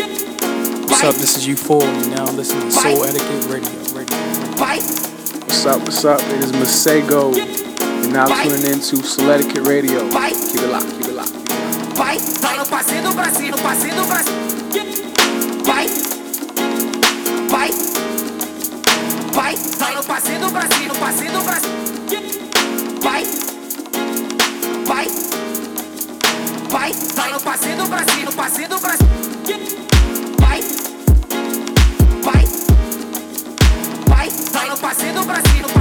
What's up? This is U4. You now listening to Soul Etiquette Radio. Radio. What's up? What's up? It is Masego. You're now tuning into Soul Etiquette Radio. Keep it locked. Keep it locked. Keep it locked. Vai, vai no passinho do Brasil, no passinho do Brasil. Vai, vai, vai, vai no passinho do Brasil, no passinho do Brasil. Vai, vai, vai, vai no passinho do Brasil, no passinho do Brasil. No passinho do Brasil, no passinho do Brasil.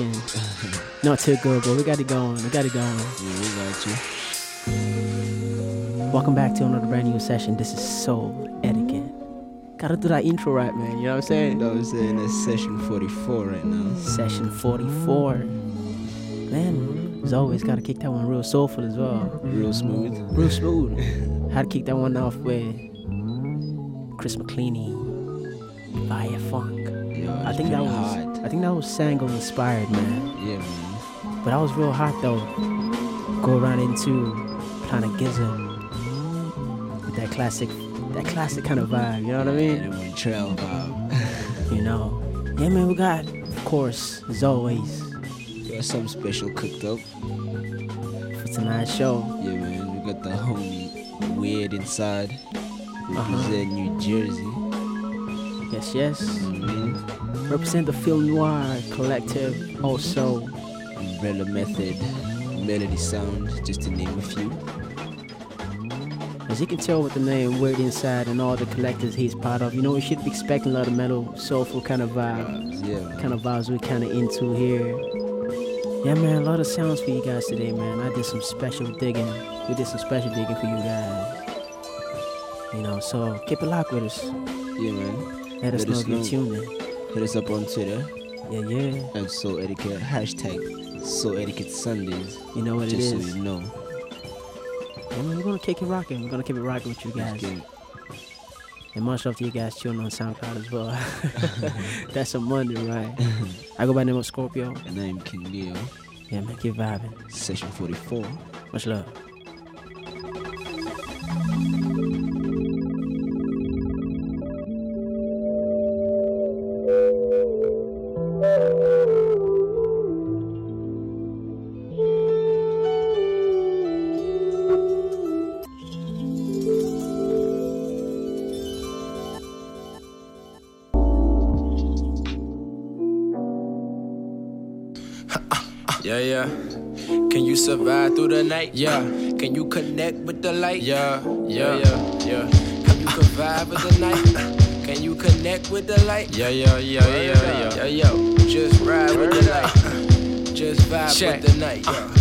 Preparation. Not too good, but we got it going. We got it going. Yeah, we got you. Welcome back to another brand new session. This is Soul Etiquette. Gotta do that intro right, man. You know what I'm saying? That was in a session 44 right now. Session 44. Man, as always, gotta kick that one real soulful as well. Real smooth. Real smooth. Had to kick that one off with Chris McCleany via Funk. Yo, I think that was hot. I think that was Sango inspired, man. Yeah, man. But I was real hot though. Go around into Planet Giza with that classic, that classic kind of vibe. You know what I mean? And then trail vibe. You know. Yeah, man. We got, of course, as always, got something special cooked up. for tonight's show. Yeah, man. We got the homie Weird Inside. Uh-huh. Represent New Jersey. Yes, yes. Mm-hmm. Represent the Film Noir Collective. Also, Umbrella Method. Melody Soul, just to name a few. as you can tell with the name Weird Inside and all the collectors he's part of, you know, we should be expecting a lot of metal, soulful kind of. Vibes, yeah, kind of vibes we're kind of into here. Yeah, man, a lot of sounds for you guys today, man. I did some special digging. We did some special digging for you guys. You know, so keep it locked with us. Yeah, man. Let us Let know us if you're know. tuned in. Hit us up on Twitter Yeah, yeah. at Soul Etiquette. Hashtag Soul Etiquette Sundays. You know what it just is. so you know. We're gonna keep it rocking. We're gonna keep it rocking with you guys. And much love to you guys tuning on SoundCloud as well. That's a Monday, right? I go by the name of Scorpio. And I'm King Leo. Yeah, man, keep vibing. Session 44. Much love. Survive through the night? Yeah. Can you connect with the light? Yeah, yeah, yeah, yeah. Can you survive with the night? Can you connect with the light? Yeah, yeah, yeah, yeah, yeah. Yeah, yo, just ride with the light. Just vibe with the night. Yeah.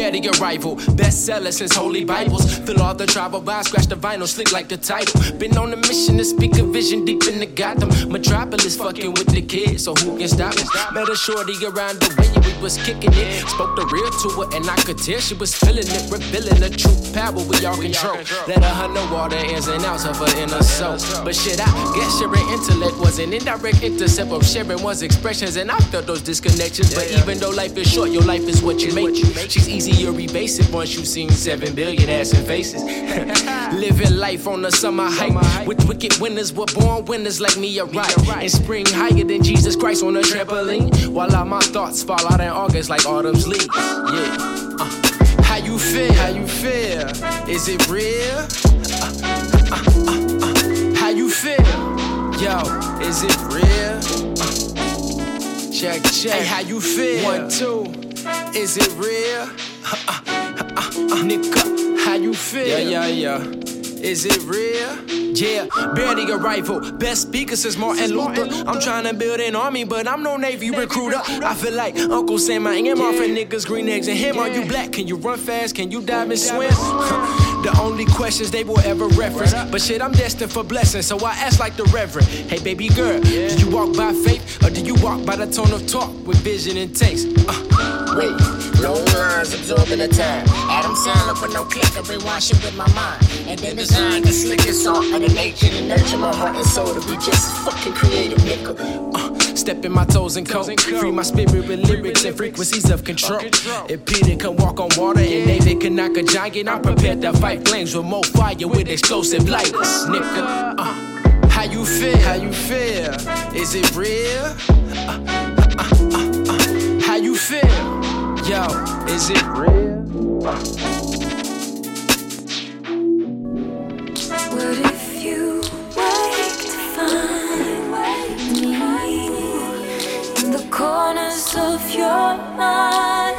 Barely a rival, bestseller since Holy Bibles. Fill all the tribal vibes, scratch the vinyl, slick like the title. Been on a mission to speak a vision deep in the Gotham. Metropolis fucking with the kids, so who can stop us? Met a shorty around the way we was kicking it. Spoke the real to her, and I could tell she was feeling it. Revealing the true power we all control. Let her know all the ins and outs of her inner soul. But shit, I guess sharing intellect was an indirect intercept of sharing one's expressions, and I felt those disconnections. But even though life is short, your life is what you make. She's easier evasive once you've seen seven billion ass and faces. Living life on the summer height with wicked winners, were born winners like me, right? And spring higher than Jesus Christ on a trampoline, while all my thoughts fall out in August like autumn's leaves. Yeah. Uh, how you feel? How you feel? Is it real? Uh, uh, uh, uh, how you feel? Yo, is it real? Uh, check, check. Hey, how you feel? One, two. Is it real? Uh, uh, uh, uh, nigga, how you feel? Yeah, yeah, yeah. Is it real? Yeah, barely a rival. Best speaker since Martin Luther. I'm trying to build an army, but I'm no Navy recruiter. I feel like Uncle Sam, I am off niggas, green eggs, and him. Are you black? Can you run fast? Can you dive and swim? the only questions they will ever reference. But shit, I'm destined for blessings, so I ask like the Reverend. Hey, baby girl, do you walk by faith or do you walk by the tone of talk with vision and taste? Uh, Wait, long lines absorbing the time. Adam Sandler with no clicker, rewind shit with my mind. And then design the slickest song of the nature to nurture my heart and soul to be just as fucking creative, nigga. Uh, step in my toes and coat. Free my spirit with lyrics and frequencies of control. If Peter can walk on water and David can knock a giant, I'm prepared to fight flames with more fire with explosive lighters, nigga. Uh, how you feel? How you feel? Is it real? Uh, uh, uh, uh, uh, how you feel? Yo, is it real? What if you wake to find me in the corners of your mind?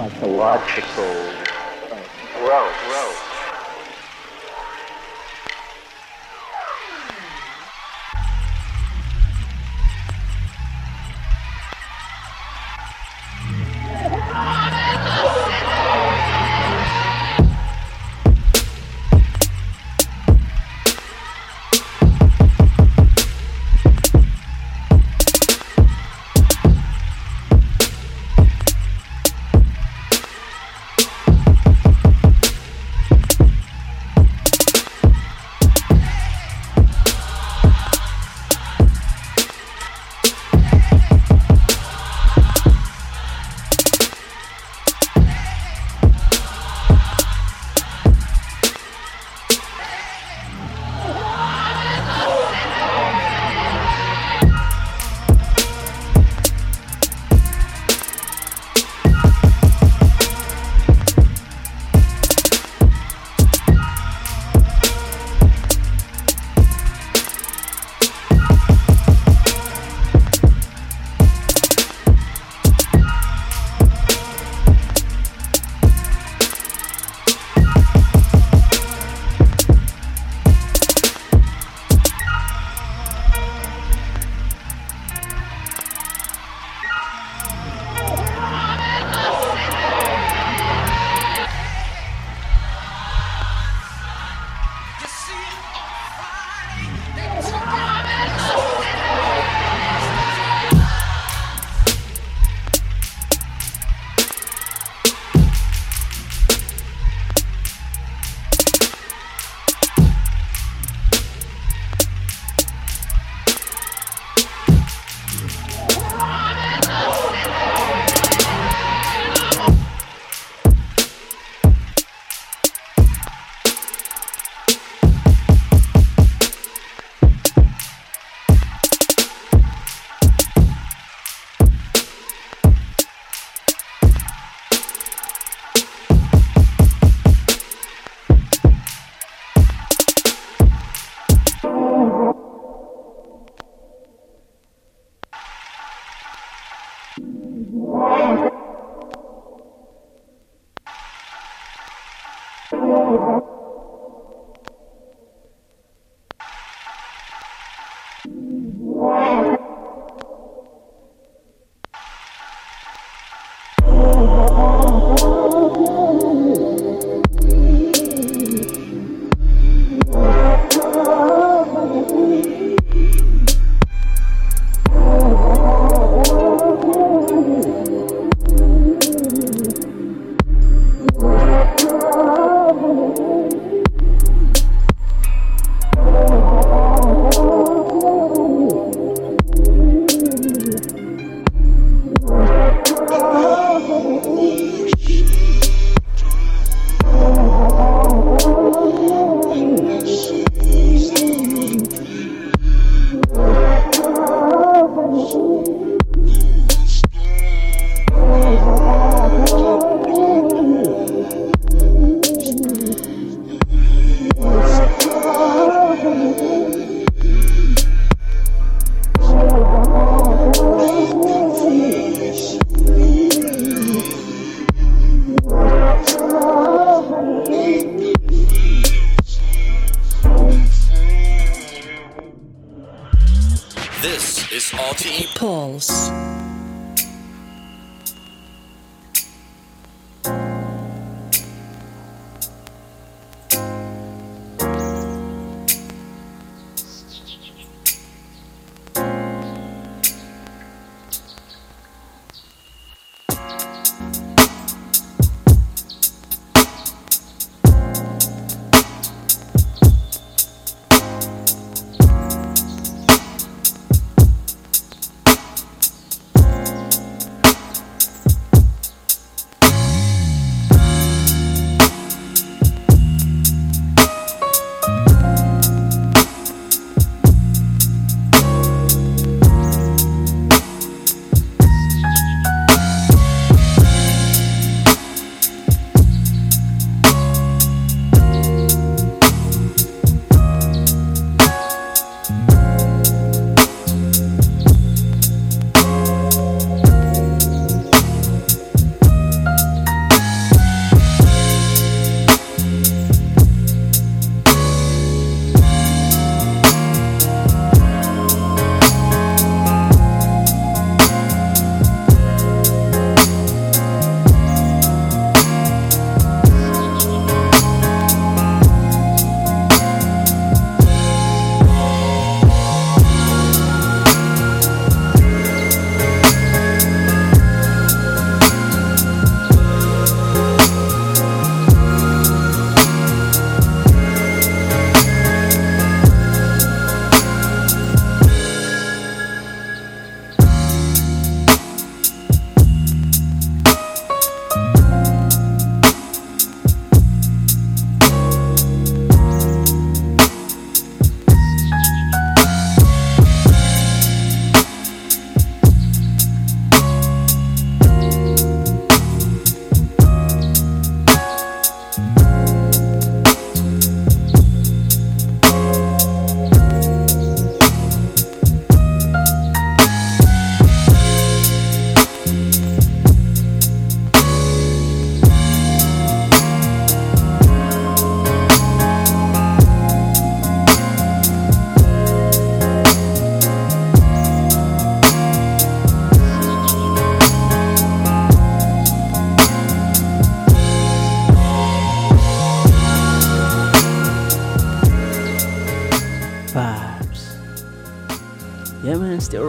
Psychological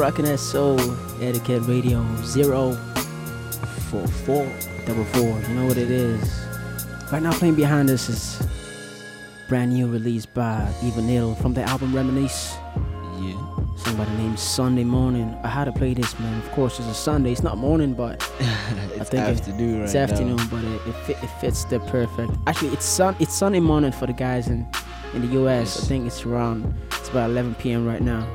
rocking that soul etiquette radio zero four four double four. You know what it is. Right now, playing behind us is brand new release by Even Ill from the album Reminisce. Yeah. Somebody named Sunday Morning. I had to play this, man. Of course, it's a Sunday. It's not morning, but it's think it- afternoon right it's now. afternoon. But it, it, fit, it fits the perfect. Actually, it's sun. It's Sunday morning for the guys in in the U.S. I think it's around. It's about 11 p.m. right now.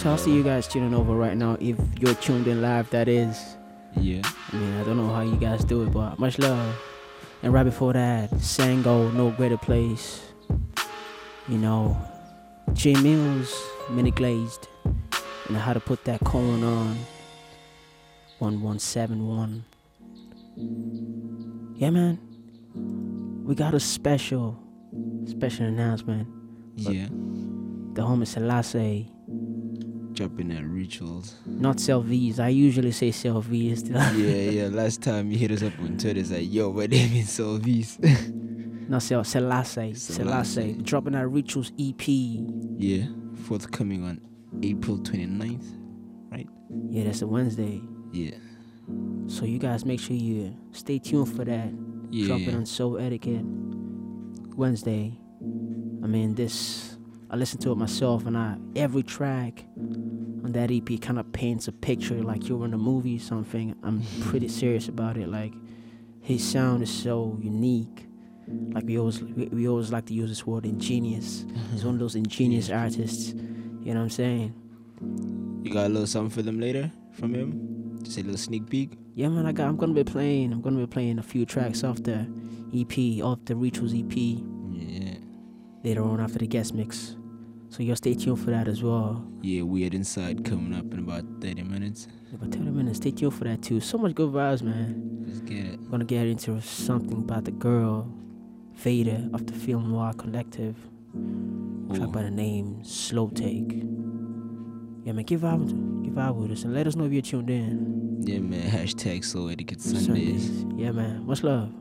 So I'll see you guys tuning over right now. If you're tuned in live, that is. Yeah. I mean, I don't know how you guys do it, but much love. And right before that, Sango, No Greater Place. You know, J Mills, Mini Glazed. And how to put that cone on. 1171. Yeah, man. We got a special, special announcement. Yeah. The homie Selassie, Dropping at rituals. not Selvies. I usually say Selvies. yeah, yeah. Last time you hit us up on Twitter, it's like, yo, my name is Solvis. Not Sel Selassie. Selassie. Dropping our Rituals EP. yeah. Forthcoming on April 29th. right? Yeah, that's a Wednesday. Yeah. So you guys make sure you stay tuned for that. Yeah. Drop it on Soul Etiquette Wednesday. I mean, this I listened to it myself, and I every track on that EP kind of paints a picture like you're in a movie or something. I'm pretty serious about it. Like his sound is so unique. Like we always we, we always like to use this word ingenious. Mm-hmm. He's one of those ingenious artists. You know what I'm saying? You got a little something for them later from him? Just a little sneak peek? Yeah, man, I got. I'm gonna be playing. I'm gonna be playing a few tracks off the EP, off the Rituals EP Yeah. later on after the guest mix. So y'all stay tuned for that as well. Yeah, Weird Inside coming up in about 30 minutes. In about 30 minutes, stay tuned for that too. So much good vibes, man. Let's get it. Gonna get into something about the girl, Vader of the Film Noir Collective. Track by the name Slow Take. Yeah, man, give out, give out with us and let us know if you're tuned in. Yeah, man. Hashtag Soul Etiquette Sundays. Sundays. Yeah, man. Much love.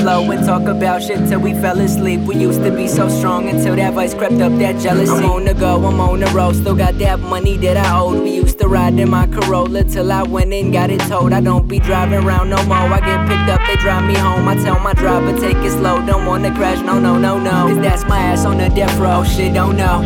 Down on the floor and talk about shit till we fell asleep. We used to be so strong until that voice crept up that jealousy. I'm on the go, I'm on the road, still got that money that I owed. We used to ride in my Corolla till I went and got it towed. I don't be driving around no more, I get picked up, they drive me home. I tell my driver, take it slow, don't wanna crash, no, no, no, no. Cause that's my ass on the death row, oh, shit, oh, don't know.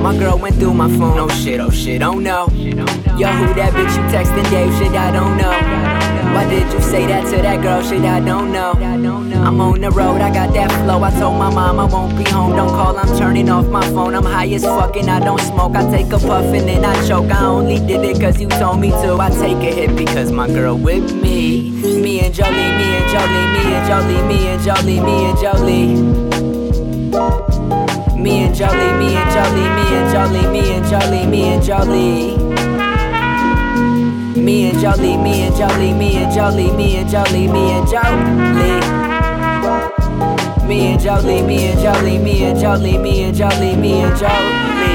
My girl went through my phone, oh shit, oh shit, oh no. Yo, who that bitch you texting Dave? Shit, I don't know. Why did you say that to that girl? Shit, I don't know. I'm on the road, I got that flow. I told my mom I won't be home. Don't call, I'm turning off my phone. I'm high as fuck and I don't smoke. I take a puff and then I choke. I only did it cause you told me to. I take a hit because my girl with me. Me and Jolie, me and Jolie, me and Jolie, me and Jolie, me and Jolie. Me and Jolie, me and Jolie, me and Jolie, me and Jolie, me and Jolie. Me and Jolie, me and Jolie, me and Jolie, me and Jolie, me and Jolie. Me and Jolie, me and Jolie, me and Jolie, me and Jolie, me and Jolie.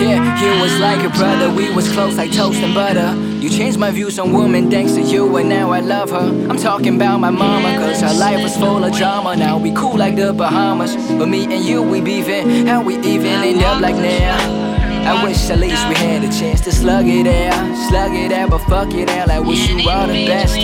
Yeah, you was like a brother, we was close like toast and butter. You changed my views on women thanks to you, and now I love her. I'm talking about my mama, cause her life was full of drama. Now we cool like the Bahamas. But me and you, we beefing, and we even end up like now. I wish at least we had a chance to slug it out, slug it out, but fuck it out. I wish you all the best.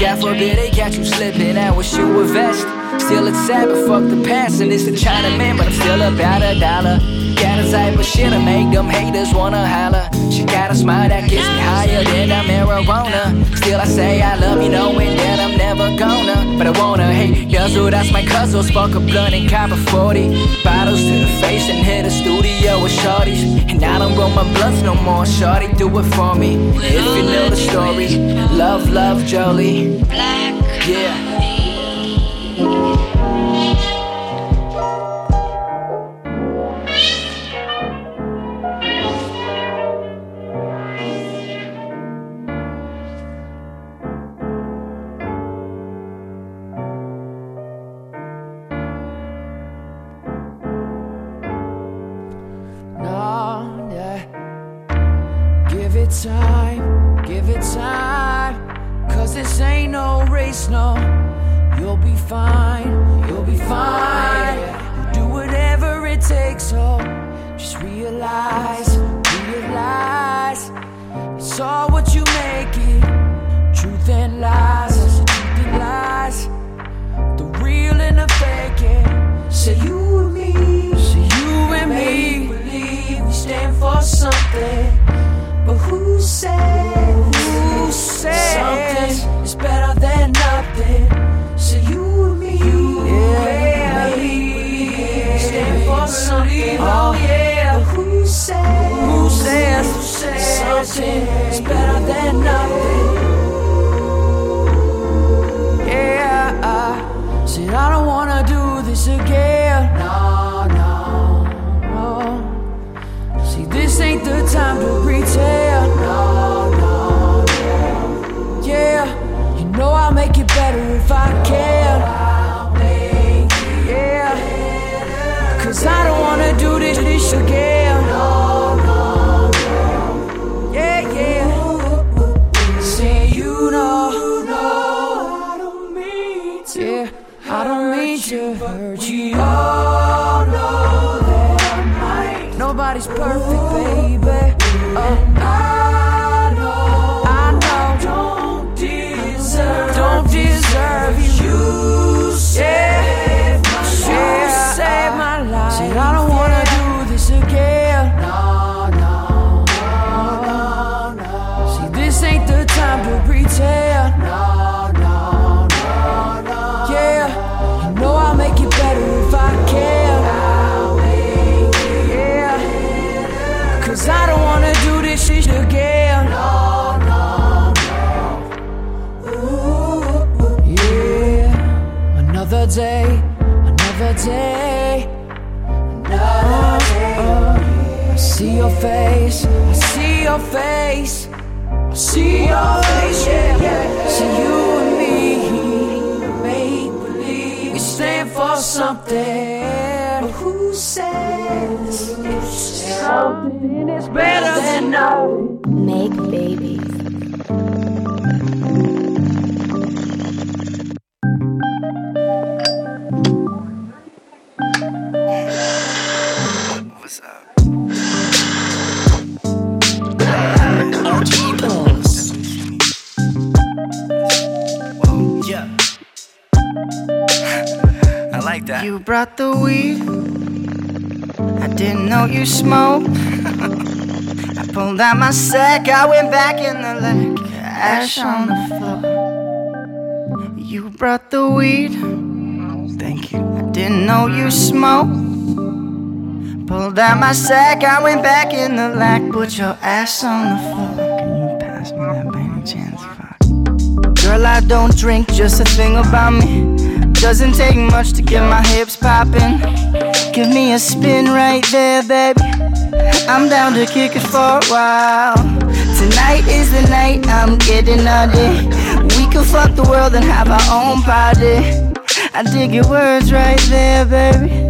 God forbid they catch you slipping. I wish you a vest. Still it's sad, but fuck the past, and it's the China man, but I'm still about a dollar. Got a type of shit to make them haters wanna holler. She got a smile that gets me higher than a marijuana. Still I say I love you, knowing that I'm never gonna. But I wanna hate guzzle, that's my cousin. Spark a blunt and cop a 40. Bottles to the face and hit the studio with shorties. And I don't roll my blunts no more, shorty, do it for me. If you know the story, love, love, Jolie. Yeah. Yeah. You smoked. I pulled out my sack. I went back in the lake. Ash on the floor. You brought the weed. Thank you. I didn't know you smoked. Pulled out my sack. I went back in the lack. Put your ass on the floor. Can you pass me that by any chance? Fuck. Girl, I don't drink, just a thing about me. Doesn't take much to get my hips poppin'. Give me a spin right there, baby. I'm down to kick it for a while. Tonight is the night I'm getting naughty. We can fuck the world and have our own party. I dig your words right there, baby.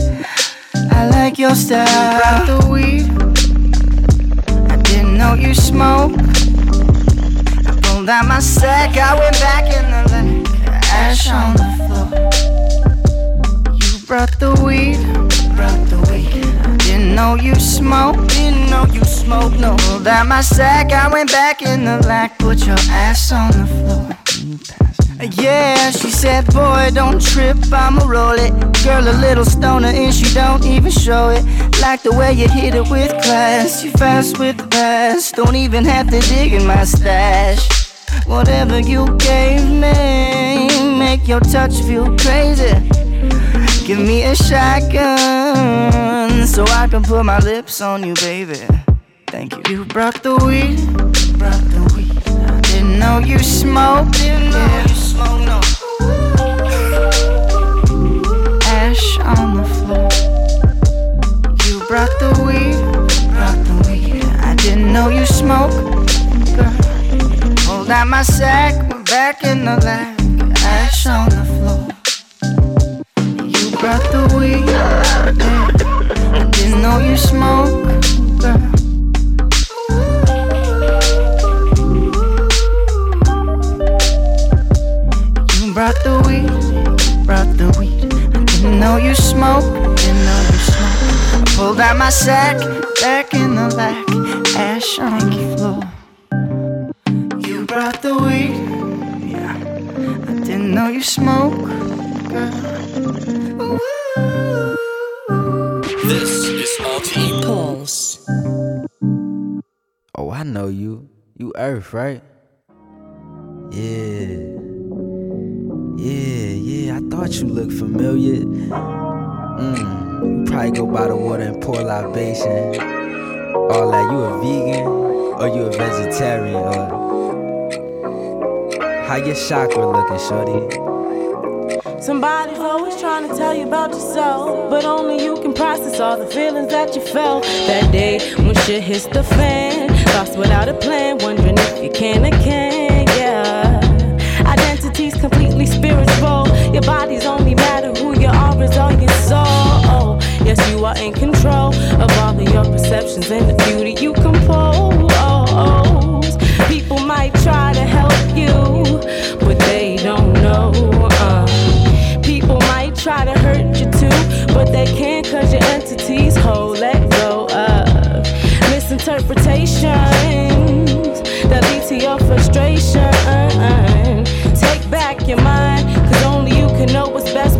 I like your style. Brought the weed. I didn't know you smoke. I pulled out my sack. I went back in the lake. Ash on the floor. You brought the weed. Brought the weed. I didn't know you smoke. Didn't know you smoke. No. Pulled out my sack. I went back in the lack. Put your ass on the floor. Yeah, she said, boy, don't trip, I'ma roll it. Girl, a little stoner, and she don't even show it. Like the way you hit it with class. You fast with the don't even have to dig in my stash. Whatever you gave me, make your touch feel crazy. Give me a shotgun so I can put my lips on you, baby. Thank you. You brought the weed, brought the weed. I didn't know you smoked, didn't know you smoked, no. Ash on the floor. You brought the weed, brought the weed. I didn't know you smoked, girl. Pulled out my sack, went back in the lab. Ash on the floor brought the weed. I didn't know you smoke. You brought the weed, brought the weed. I didn't know you smoke, didn't know you smoke. I pulled out my sack, back in the back, ash on the floor. You brought the weed, yeah. I didn't know you smoke. This is RTE Pulse. Oh, I know you. You Earth, right? Yeah. Yeah, yeah, I thought you looked familiar. Mmm, you probably go by the water and pour libation. All that, you a vegan or you a vegetarian or how your chakra looking, shorty? Somebody's always trying to tell you about yourself, but only you can process all the feelings that you felt that day when shit hits the fan. Lost without a plan, wondering if you can or can't, yeah. Identity's completely spiritual. Your body's only matter, who you are is all your soul. Yes, you are in control of all of your perceptions and the beauty you compose. People might try to help you, but they don't know. But they can't cause your entity's whole. Let go of misinterpretations that lead to your frustration. Take back your mind, cause only you can know what's best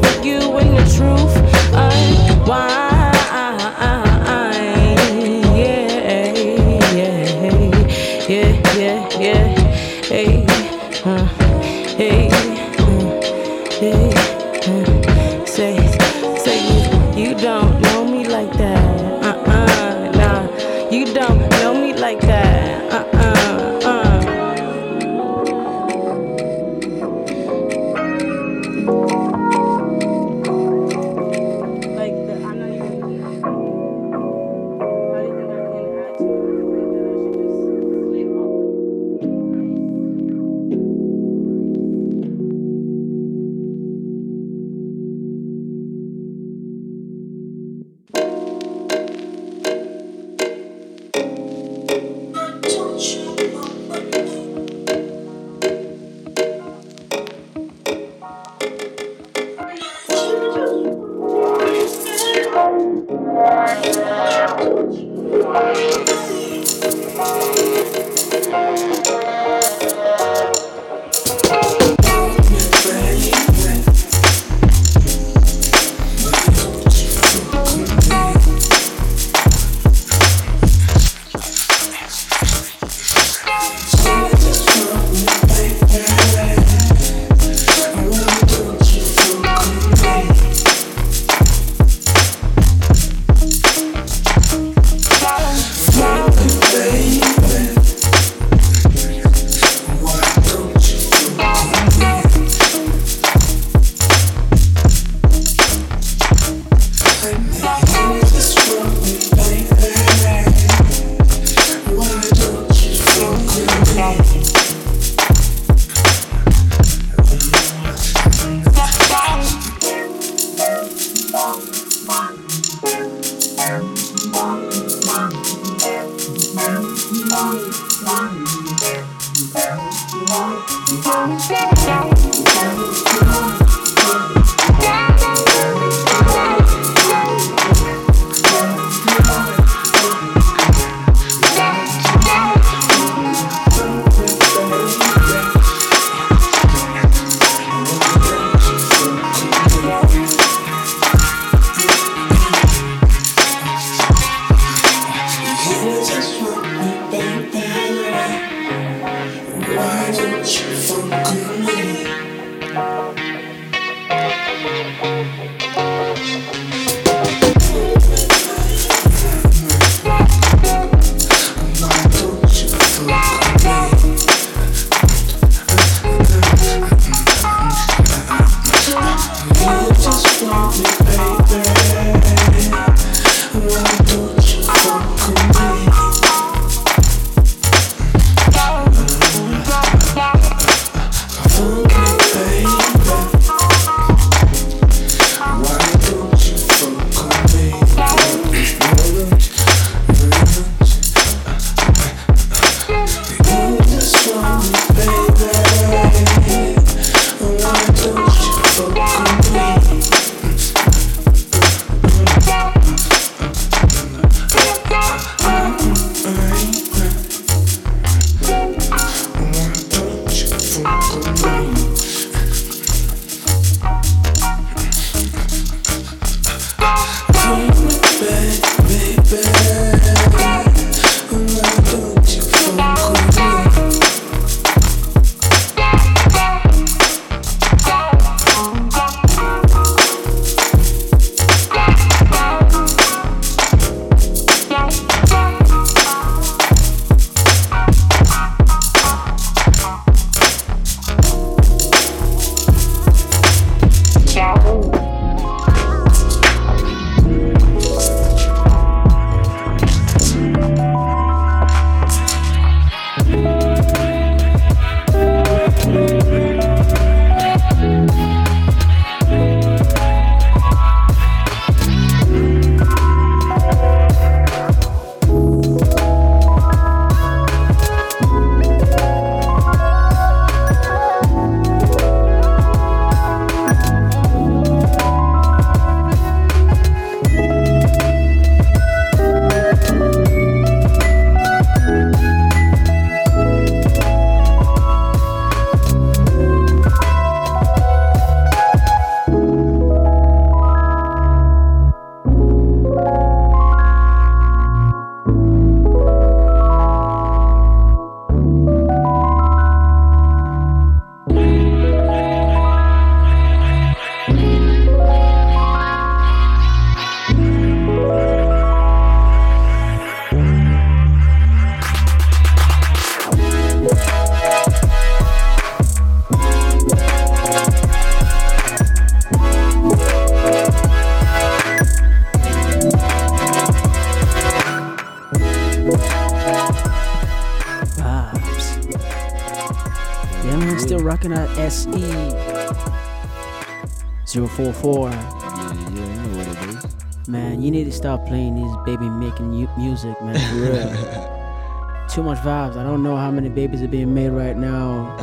044. Yeah, yeah, you know what it is. Man, you need to stop playing these baby making mu- music, man. For real. too much vibes. I don't know how many babies are being made right now.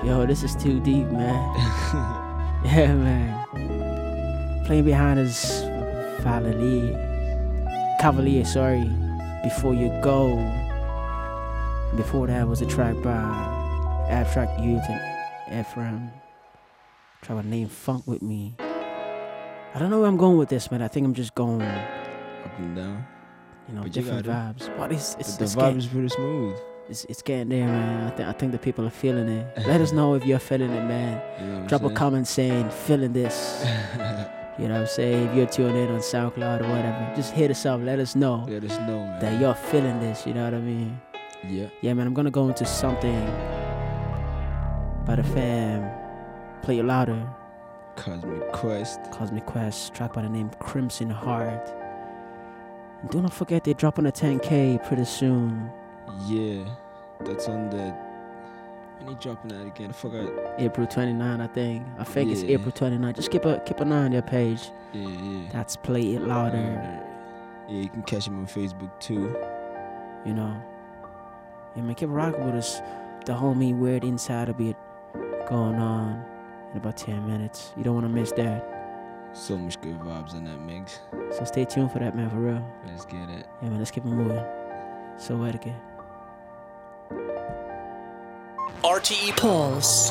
Yo, this is too deep, man. yeah, man. Playing behind us, Cavalier. Cavalier, sorry. Before you go. Before that was a track by Abstract Youth and Ephraim. Try to name Funk with me. I don't know where I'm going with this, man. I think I'm just going, Up and down. you know, But different got vibes. But it's it's, But the it's vibe getting, is pretty smooth. it's, it's getting there, man. I think I think the people are feeling it. Let us know if you're feeling it, man. You know Drop a comment saying feeling this. you know what I'm saying? If you're tuning in on SoundCloud or whatever, just hit us up. Let us know Let us know, man. that you're feeling this. You know what I mean? Yeah. Yeah, man. I'm gonna go into something by the fam. Play it louder. Cosmic Quest. Cosmic Quest, track by the name Crimson Heart. And do not forget they're dropping a 10k pretty soon. Yeah. That's on the. When he dropping that again? I forgot. April 29, I think. I think it's April 29. Just keep a keep an eye on their page. Yeah, yeah. That's Play It Louder. Yeah, you can catch him on Facebook too. You know. Yeah, man, keep rocking with us. The homie Weird Inside will be going on in about 10 minutes. You don't want to miss that. So much good vibes in that mix. So stay tuned for that, man, for real. Let's get it. Yeah, man, let's keep it moving. So, where again? RTE Pulse.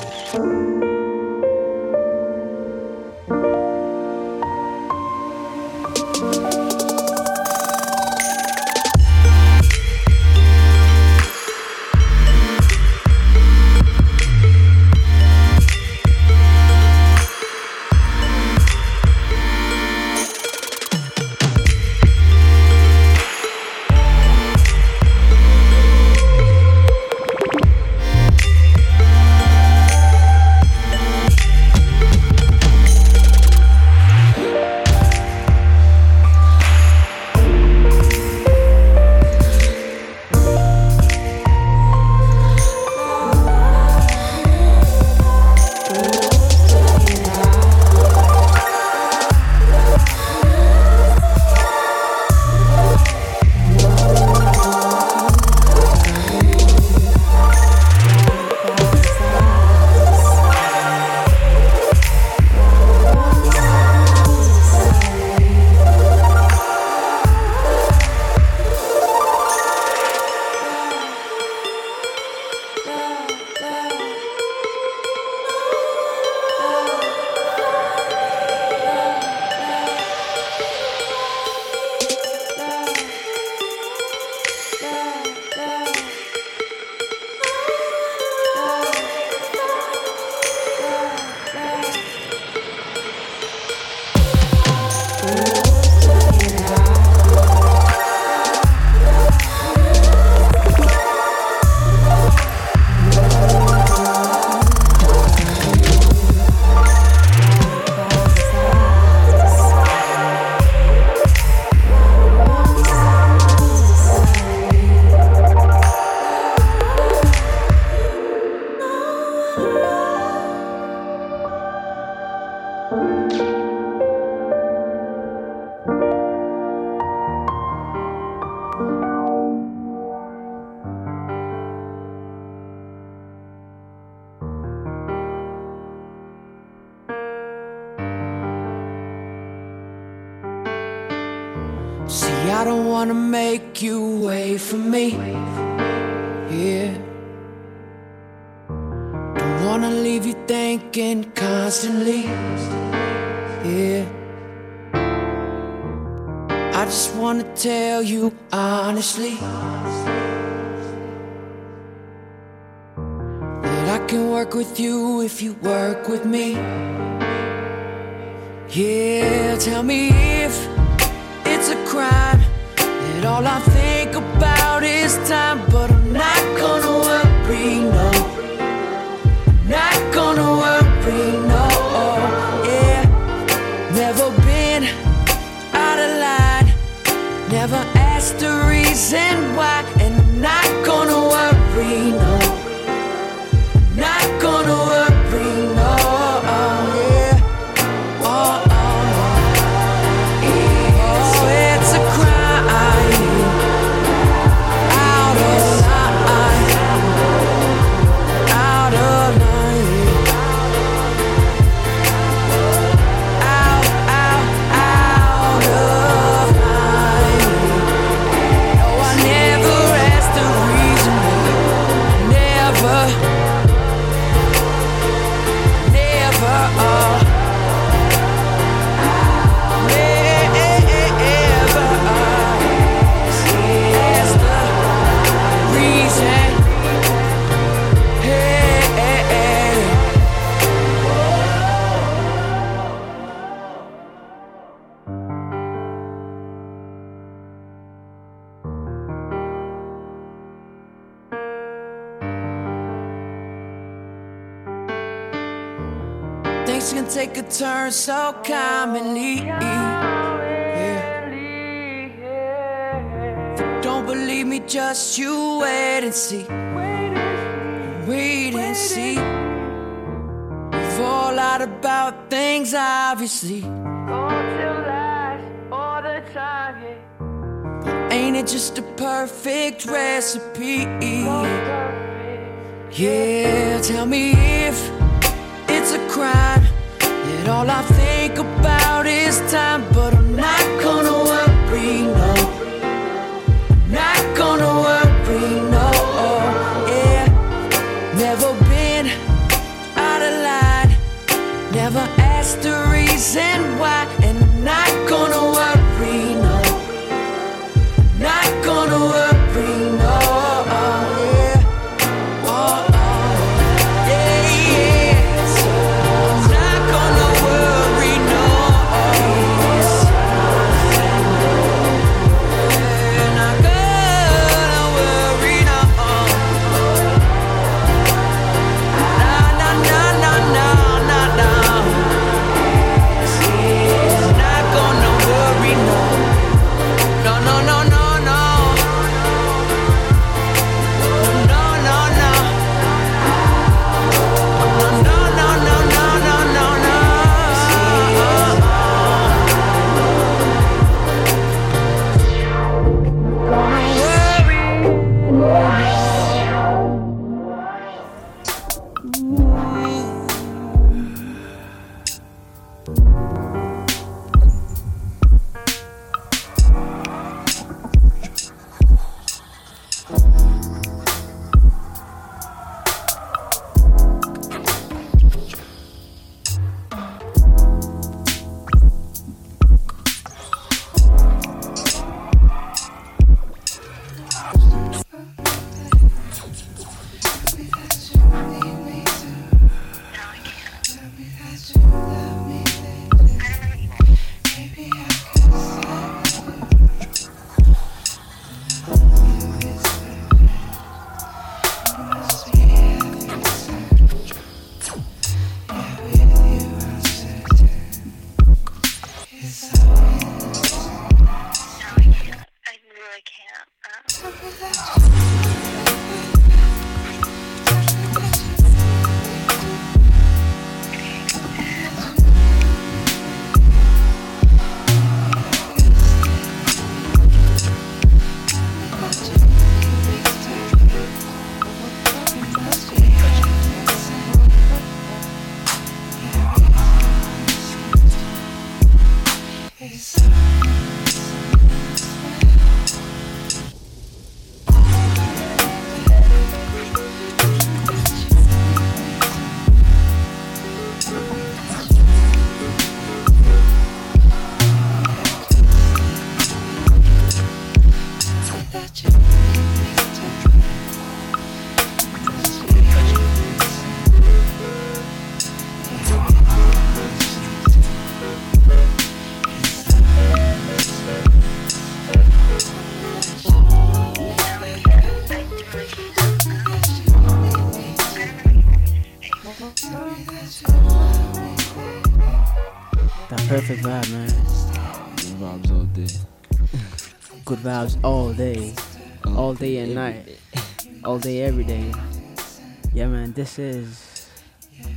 Yeah, this is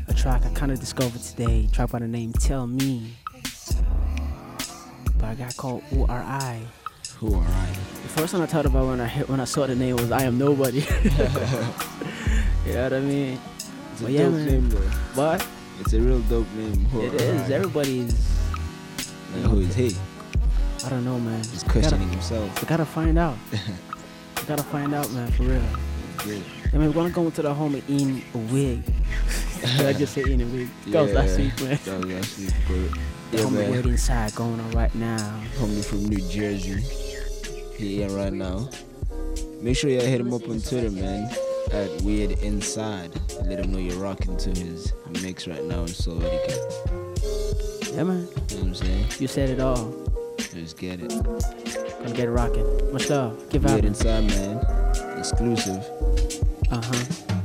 a track I kind of discovered today. Track by the name Tell Me. By a guy called ORI. Who are I? The first one I thought about when I hit, when I saw the name was I Am Nobody. you know what I mean? It's a But yeah, dope man. name though. What? It's a real dope name. Who It are is. I? Everybody's. Like, who is he? I don't know, man. He's We gotta- questioning himself. We gotta find out. we gotta find out, man, for real. Good. I mean, we're gonna go into the home in a wig. Did I just say in a wig? That was last week, man. That was last week, but The yeah, home man. inside going on right now. Homie from New Jersey. He here right now. Make sure you hit him up on Twitter, man. At Weird Inside. Let him know you're rocking to his mix right now on Souletiquette. Yeah, man. You know what I'm saying? You said it all. Just get it. Gonna get it rocking. What's up? Give out. Weird. Inside, man. Exclusive. Uh huh.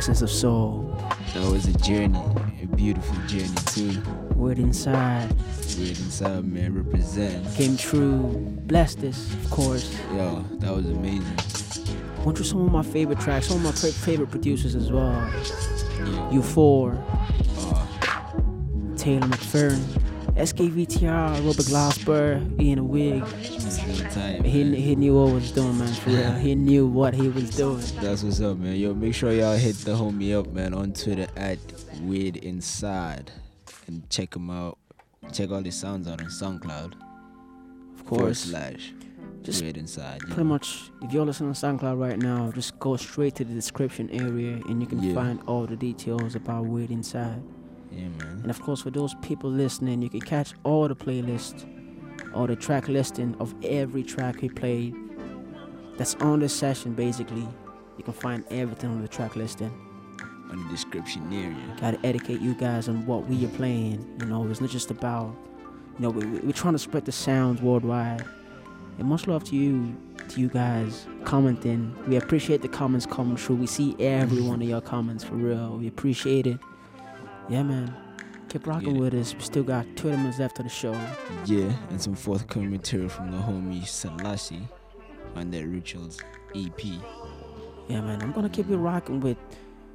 Call the true essence of soul. That was a journey, a beautiful journey too. Word inside Weird inside, man, represent. came true. Blessed us, of course. Yo, that was amazing. Went through some of my favorite tracks, some of my favorite producers as well. Yeah. U4, Uh, Taylor McFerrin, SKVTR, Robert Glasper, Ian Wig. real. He, he knew what he was doing, man, for real. He knew what he was doing. That's what's up. Yo, make sure y'all hit the homie up, man, on Twitter at Weird Inside and check him out. Check all his sounds out on SoundCloud. Of course. slash Just Weird Inside. Pretty much, if you're listening on SoundCloud right now, just go straight to the description area and you can Yeah. find all the details about Weird Inside. Yeah, man. And of course, for those people listening, you can catch all the playlist or the track listing of every track he played that's on this session, basically. You can find everything on the track listing. On the description area. Gotta educate you guys on what we are playing. You know, it's not just about, you know, we, we- we're trying to spread the sounds worldwide. And much love to you, to you guys commenting. We appreciate the comments coming through. We see every one of your comments for real. We appreciate it. Yeah, man. Keep rocking with us. We still got 20 minutes left of the show. Yeah, and some forthcoming material from the homie Selvsse on that Rituals EP. Yeah, man. I'm gonna keep it rocking with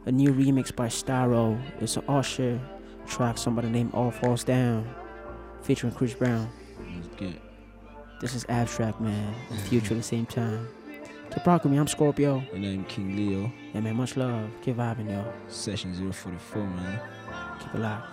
a new remix by Starro. It's an Usher track, somebody named All Falls Down, featuring Chris Brown. That's good. This is abstract, man. and Future at the same time. Keep rocking me. I'm Scorpio. And I'm King Leo. Yeah, man. Much love. Keep vibing, yo. Session 044, man. Keep it locked.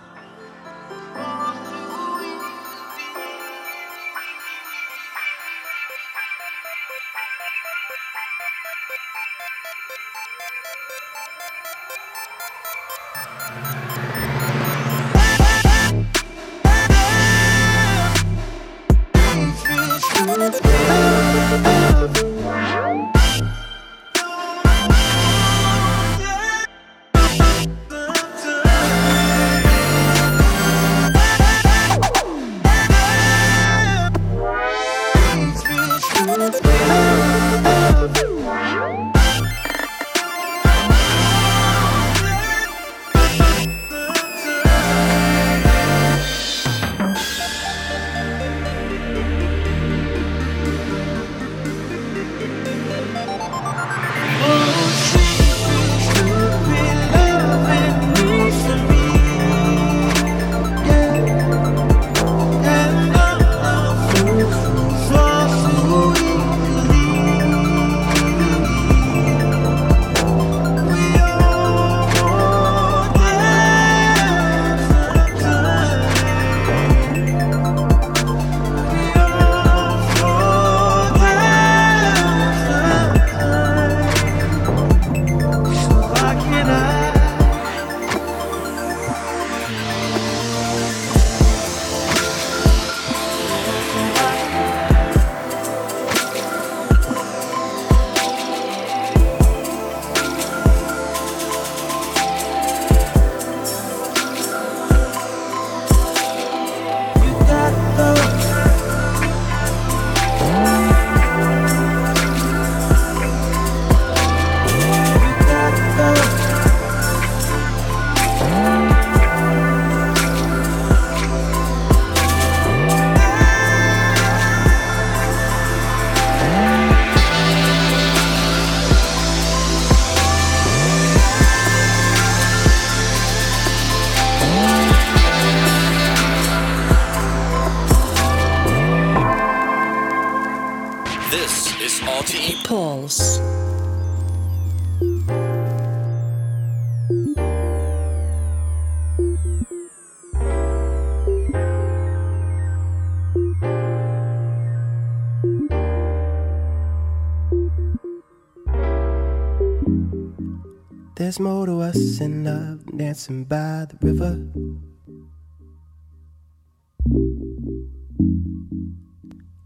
There's more to us than love dancing by the river.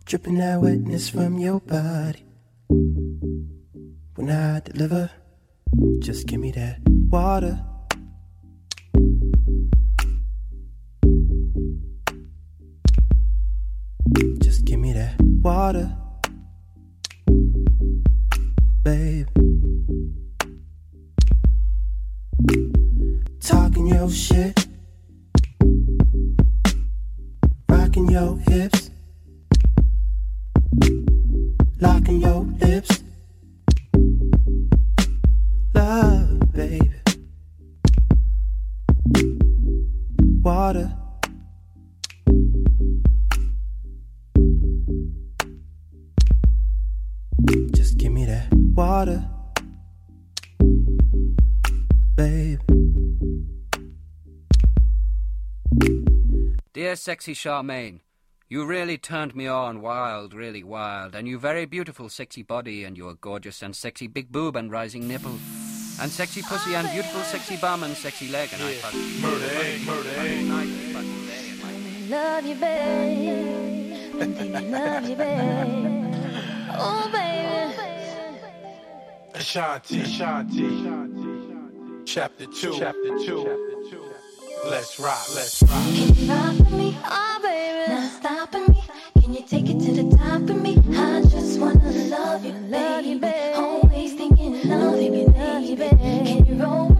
Dripping that wetness from your body. When I deliver, just give me that water. Just give me that water, babe. rocking your shit, rocking your hips. sexy Charmaine. You really turned me on, wild, really wild, and you very beautiful sexy body, and your gorgeous and sexy big boob and rising nipple, and sexy pussy and beautiful sexy bum and sexy leg, and I fucked you. Murder, Love you, babe. I'm love you, babe. Oh, baby. Ashanti, Ashanti. Chapter two. Chapter two. Let's rock. Let's rock. baby. Can you roll?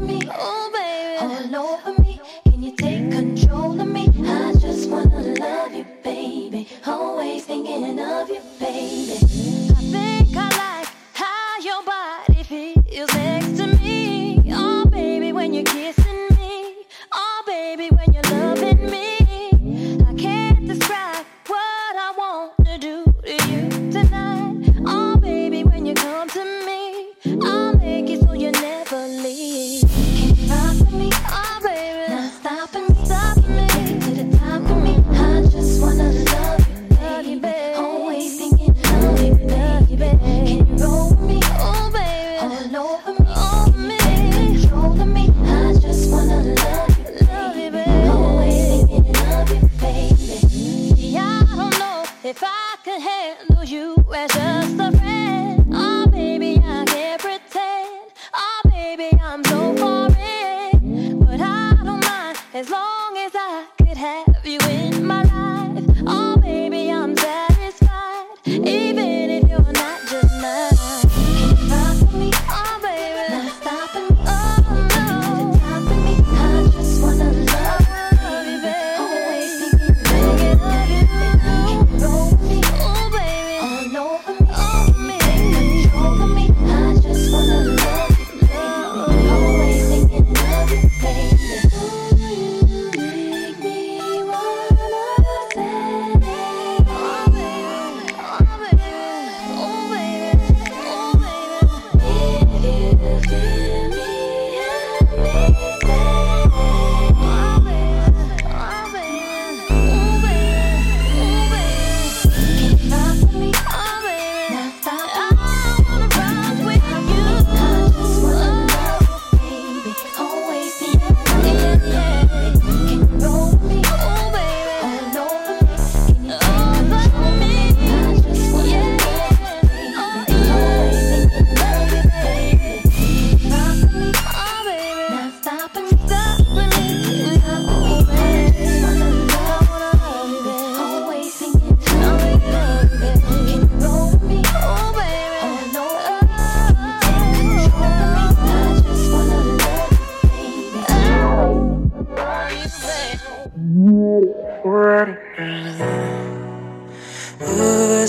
what it is.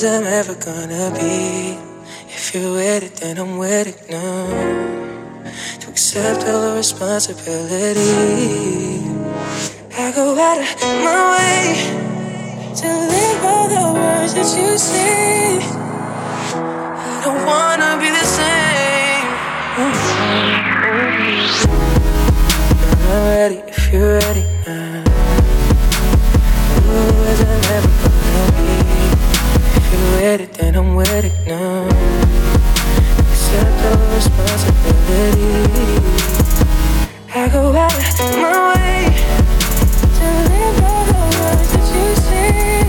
I'm ever gonna be? If you're with it, then I'm with it now. To accept all the responsibility. I go out of my way to live by the words that you say. I don't wanna be the same. I'm ready if you're ready now. Be? If you're with it, then I'm with it now. Accept all responsibility. I go out of my way to live all the words that you say.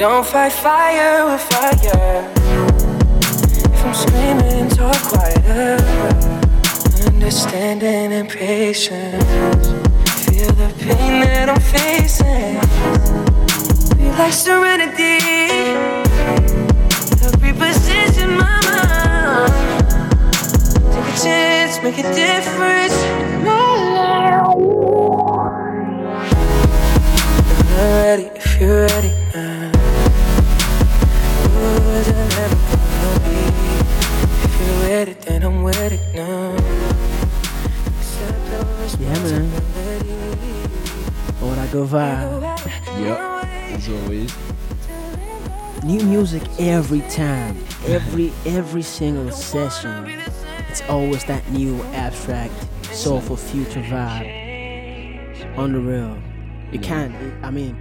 Don't fight fire with fire. If I'm screaming, talk quieter. Understanding and patience. Feel the pain that I'm facing. Feel like serenity. Help reposition my mind. Take a chance, make a difference. life. I'm ready if you're ready. Ooh, is it ever gonna be? If you're with it, then I'm with it now. Yeah, man. All that good vibe. Yep, as always. New music every time, every every single session. It's always that new abstract, soulful future vibe. On the real, you can't. I mean,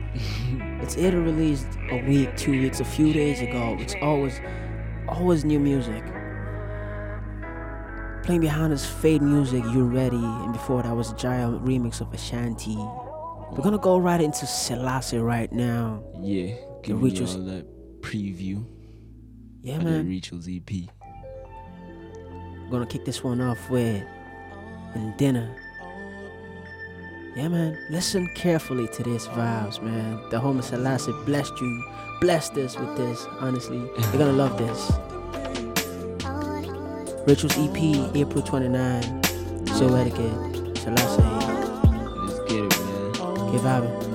it's either released a week, two weeks, a few days ago. It's always, always new music. Playing behind us, fade music. You ready? And before that was a giant remix of Ashanti. We're gonna go right into Selvsse right now. Yeah, give me all that preview. Yeah, man. E EP. gonna kick this one off with and dinner. Yeah, man. Listen carefully to these vibes, man. The Homo Selvsse blessed you, blessed us with this. Honestly, you're gonna love this. Rituals EP, April 29. So etiquette, Selvsse. Let's get it, man. Get vibing.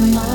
my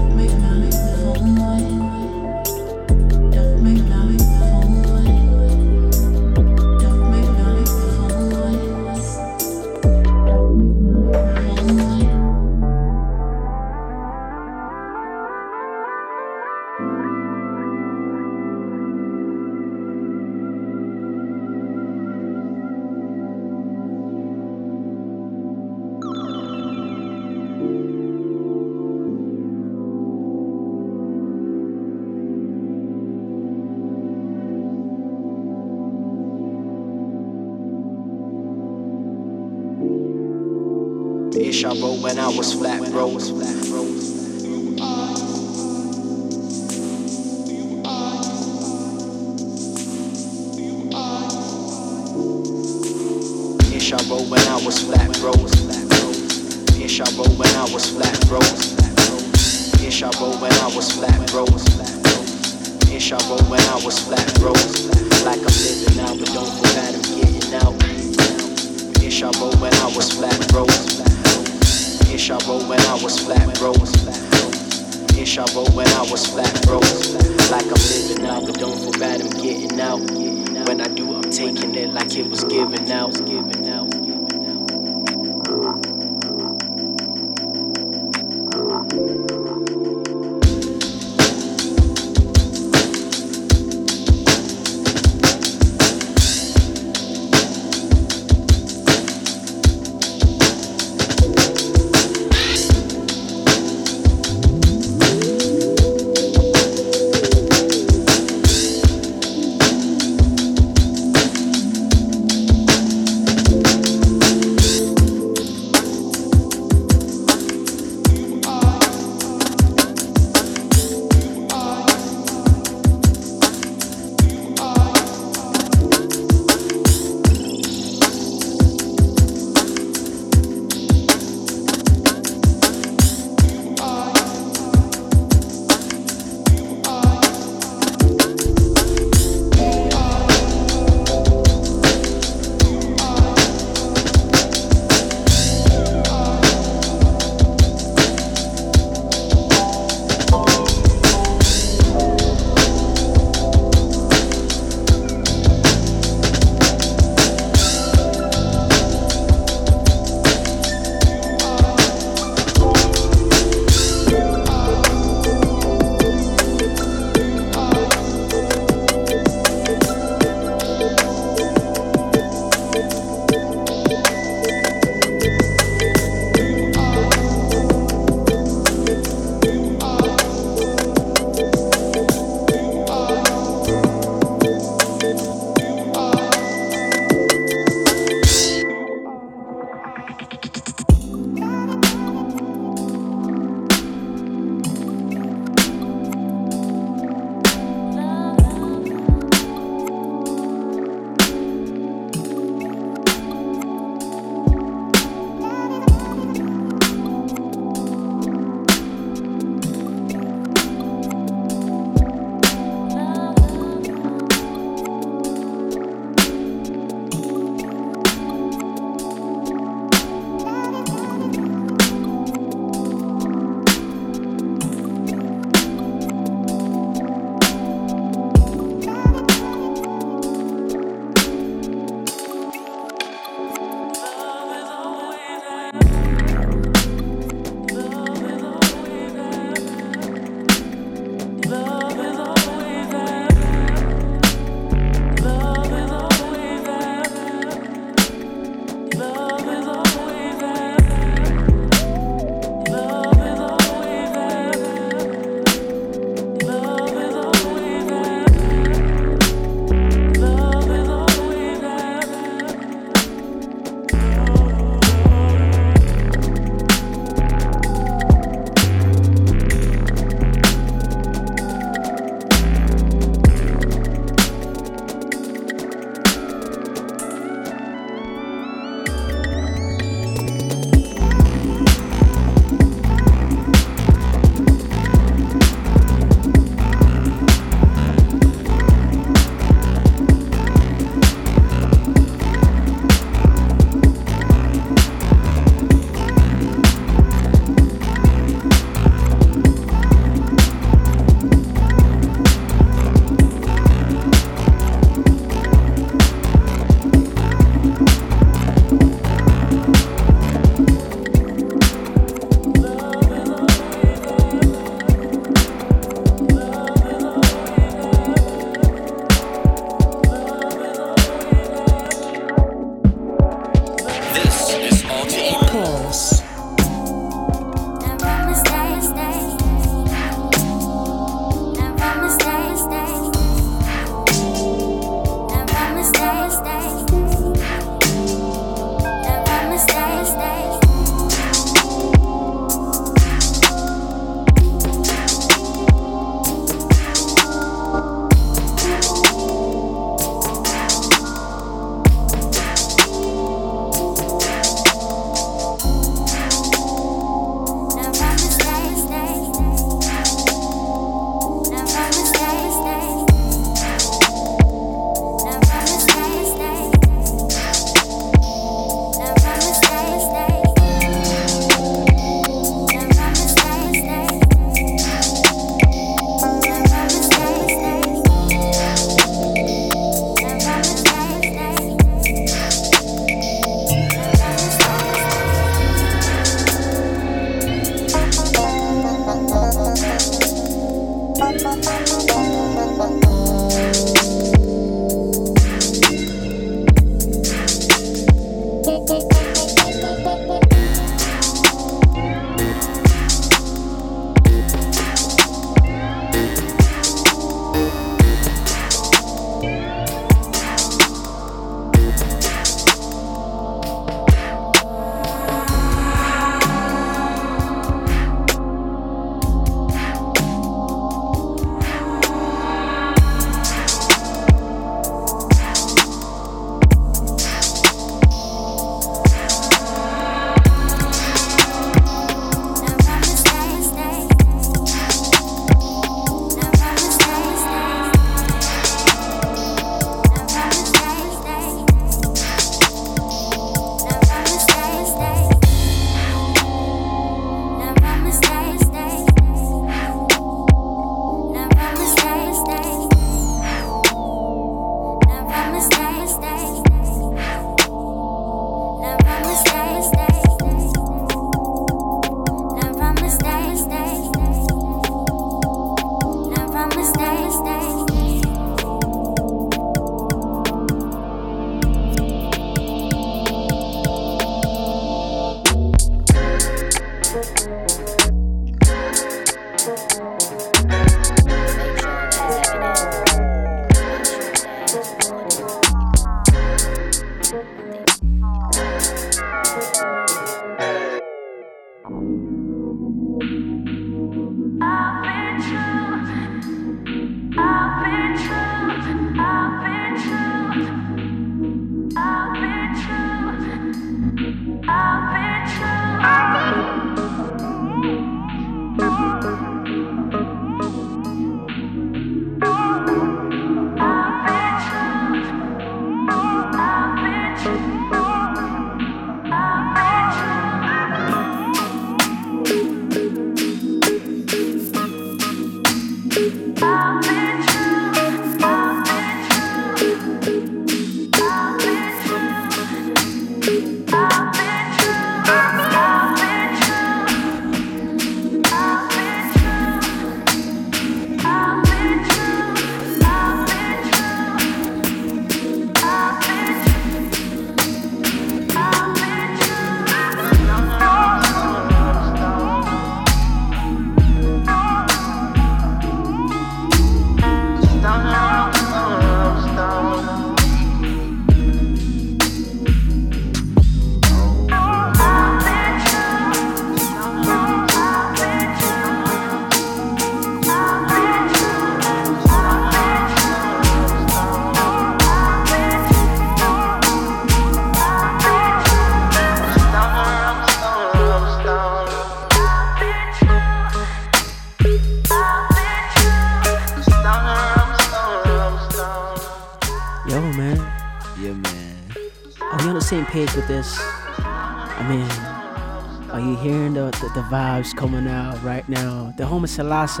page with this? I mean, are you hearing the, the, the vibes coming out right now? The Homo Selvsse.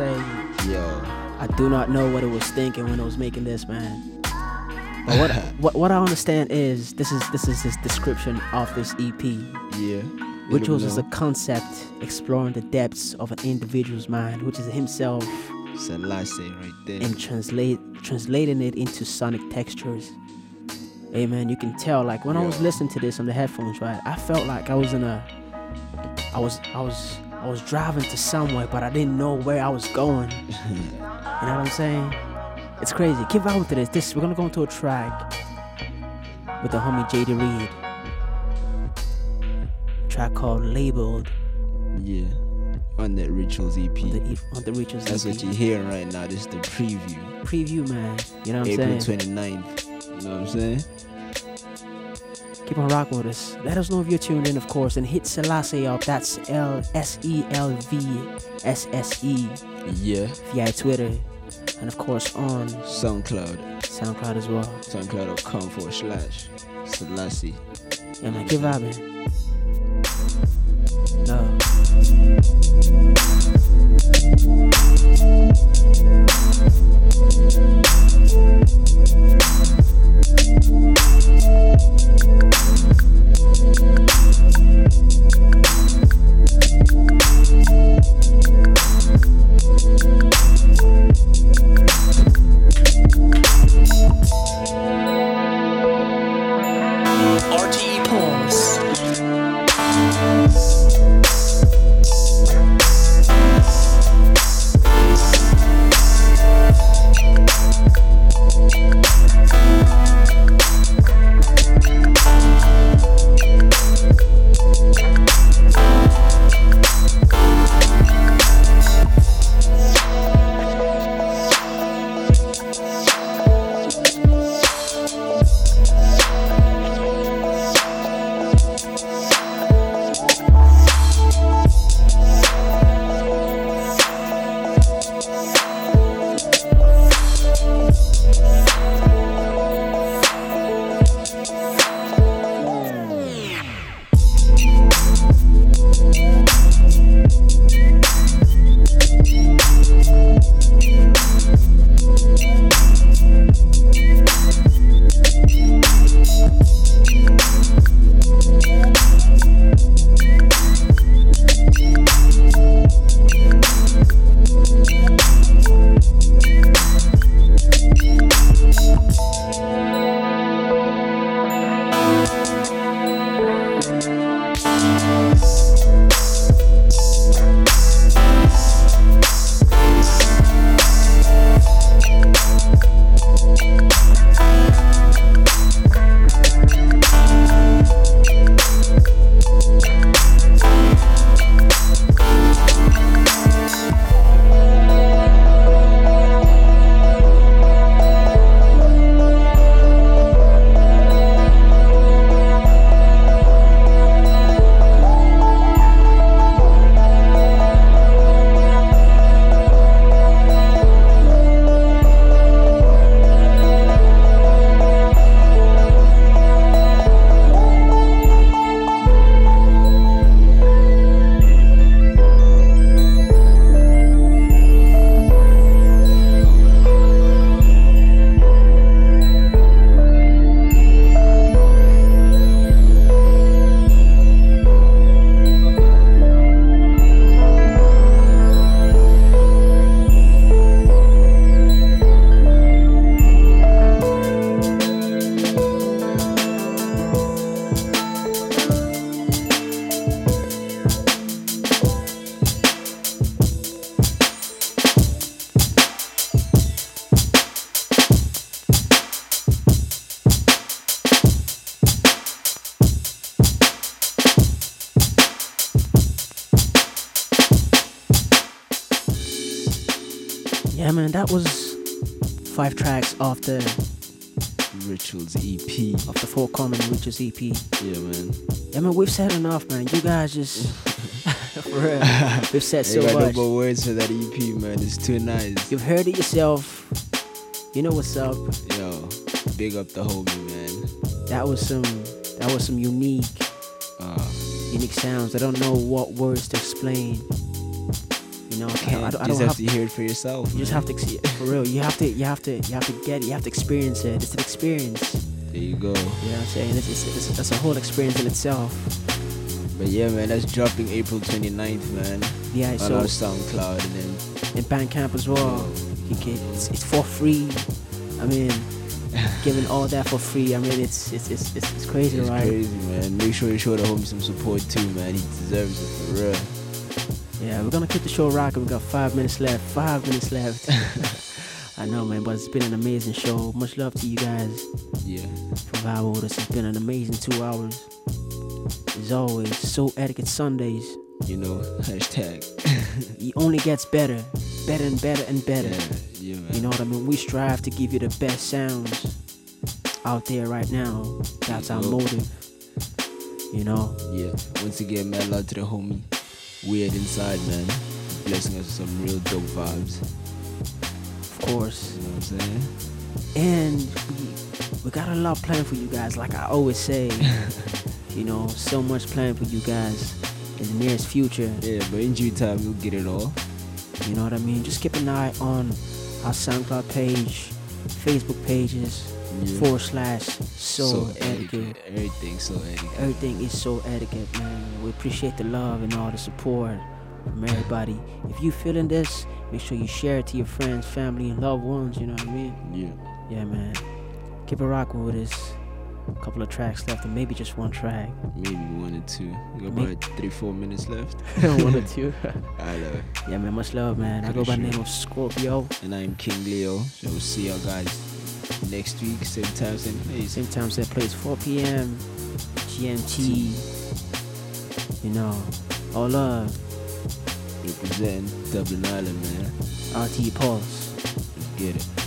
Yo. I do not know what it was thinking when it was making this, man. But what what what I understand is this is this is his description of this EP. Yeah. Which Let 'em was as a concept exploring the depths of an individual's mind, which is himself, Selvsse right there. and translate translating it into sonic textures. Hey man, you can tell like when I was listening to this on the headphones, right? I felt like I was in a I was I was I was driving to somewhere, but I didn't know where I was going. you know what I'm saying? It's crazy. Keep vibing to this. This we're gonna go into a track with the homie JD Reed. track called Labeled. Yeah. On that Rituals EP. On the, E- on the Rituals That's EP. what you're hearing right now. This is the preview. Preview, man. You know what I'm saying? April 29th. You know what I'm saying? Keep on rocking with us. Let us know if you're tuned in, of course, and hit Selvsse up. That's L S E L V S S E. Yeah. Via Twitter. And of course on SoundCloud. SoundCloud as well. SoundCloud.com forward slash Selvsse. Yeah, man, keep vibing. No. Off the Rituals EP. Of the forthcoming Rituals EP. Yeah, man. Yeah, man, we've said enough, man. You guys just. for real. We've said so got much. no more words for that EP, man. It's too nice. You've heard it yourself. You know what's up. Yo, big up the homie, man. That was some. That was some unique, Uh, unique sounds. I don't know what words to explain. You know, I can't. I don't, I just don't have to hear it for yourself. You just have to see it for real. You have to. You have to. You have to get it. You have to experience it. It's an experience. There you go. You know what I'm saying? It's, it's, it's, it's a whole experience in itself. But yeah, man, that's dropping April 29th, man. Yeah, on so- our SoundCloud and then in Bandcamp as well. You can, it's, it's for free. I mean, giving all that for free. I mean, it's it's it's it's, it's crazy, it's right? crazy, man. Make sure you show the homie some support too, man. He deserves it for real. Yeah, we're gonna keep the show rocking. We got five minutes left. Five minutes left. I know, man, but it's been an amazing show. Much love to you guys. Yeah. For vibing with us, it's been an amazing two hours. As always, Souletiquette Sundays. You know, hashtag. it only gets better, better and better and better. Yeah, yeah, man. You know what I mean? We strive to give you the best sounds out there right now. That's our motive. You know? Yeah. Once again, man, love to the homie. Weird inside, man. Blessing us with some real dope vibes. Of course. You know what I'm saying? And we, we got a lot planned for you guys. Like I always say, you know, so much planned for you guys in the nearest future. Yeah, but in due time, we'll get it all. You know what I mean? Just keep an eye on our SoundCloud page, Facebook pages, Yeah. forward slash Souletiquette. Everything Souletiquette. Everything is Souletiquette, man. We appreciate the love and all the support from everybody. If you feeling this, make sure you share it to your friends, family, and loved ones. You know what I mean? Yeah. Yeah, man. Keep it rocking with us. A couple of tracks left, or maybe just one track. Maybe one or two. We got about three, four minutes left. one or two. I know. Yeah, man. Much love, man. I go by the name of Scorpio. And I'm King Leo. So we'll see y'all guys next week, same time, same place. Same time, same place. 4 p.m. GMT. You know, all love. Represent Dublin Ireland, man. RTÉ Pulse. Let's get it.